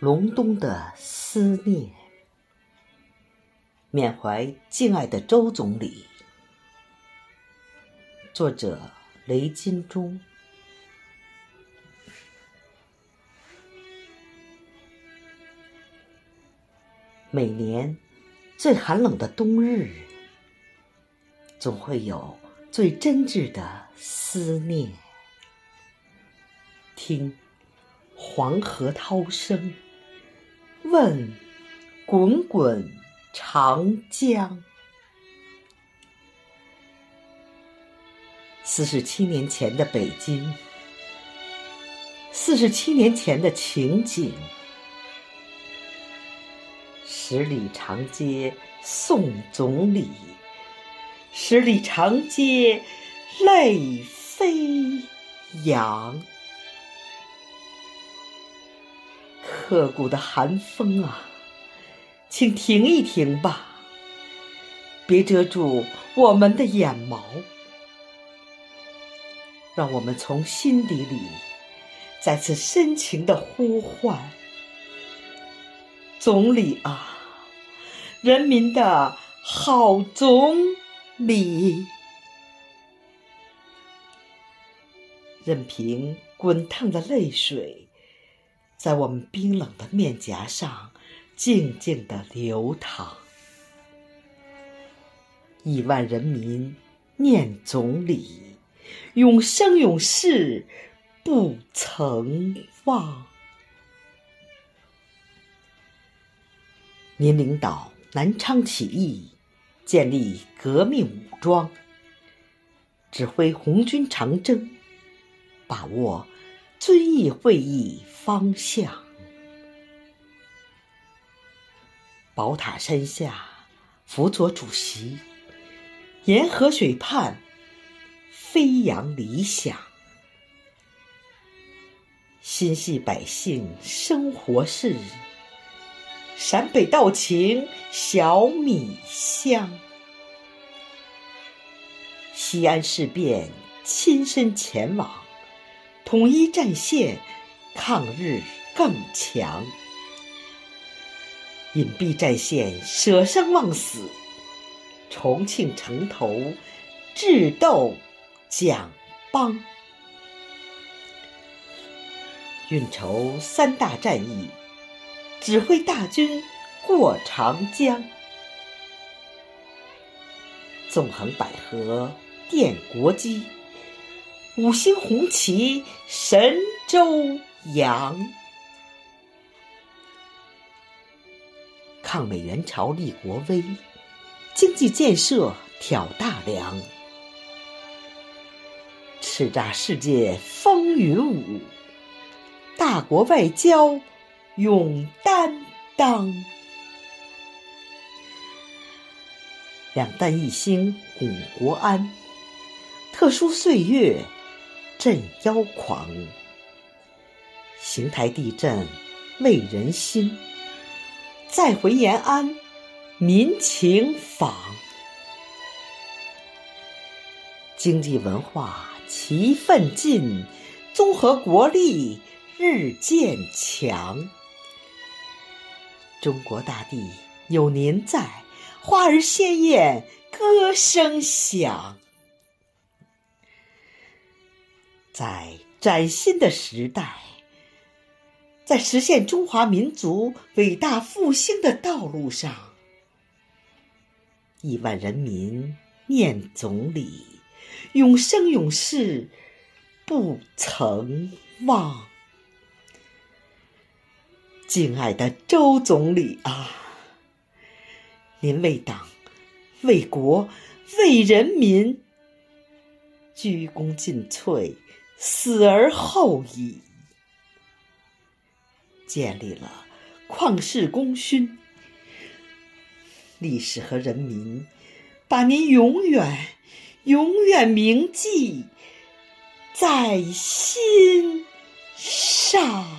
隆冬的思念，缅怀敬爱的周总理。作者：雷金忠。每年最寒冷的冬日，总会有最真挚的思念。听黄河涛声，问滚滚长江。四十七年前的北京，四十七年前的情景。十里长街送总理，十里长街泪飞扬。刻骨的寒风啊，请停一停吧，别遮住我们的眼眸，让我们从心底里再次深情的呼唤：总理啊！人民的好总理，任凭滚烫的泪水在我们冰冷的面颊上静静的流淌。亿万人民念总理，永生永世不曾忘。您领导。南昌起义，建立革命武装，指挥红军长征，把握遵义会议方向。宝塔山下辅佐主席，沿河水畔飞扬理想，心系百姓生活事。陕北道情小米香，西安事变亲身前往，统一战线，抗日更强。隐蔽战线舍生忘死，重庆城头智斗蒋邦，运筹三大战役。指挥大军过长江，纵横捭阖奠国基，五星红旗神州扬。抗美援朝立国威，经济建设挑大梁，叱咤世界风云舞，大国外交。勇担当，两弹一星巩国安，特殊岁月镇妖狂。邢台地震慰人心，再回延安民情访。经济文化齐奋进，综合国力日渐强。中国大地有您在，花儿鲜艳，歌声响。在崭新的时代，在实现中华民族伟大复兴的道路上，亿万人民念总理，永生永世不曾忘。敬爱的周总理啊，您为党、为国、为人民鞠躬尽瘁，死而后已，建立了旷世功勋。历史和人民把您永远、永远铭记在心上。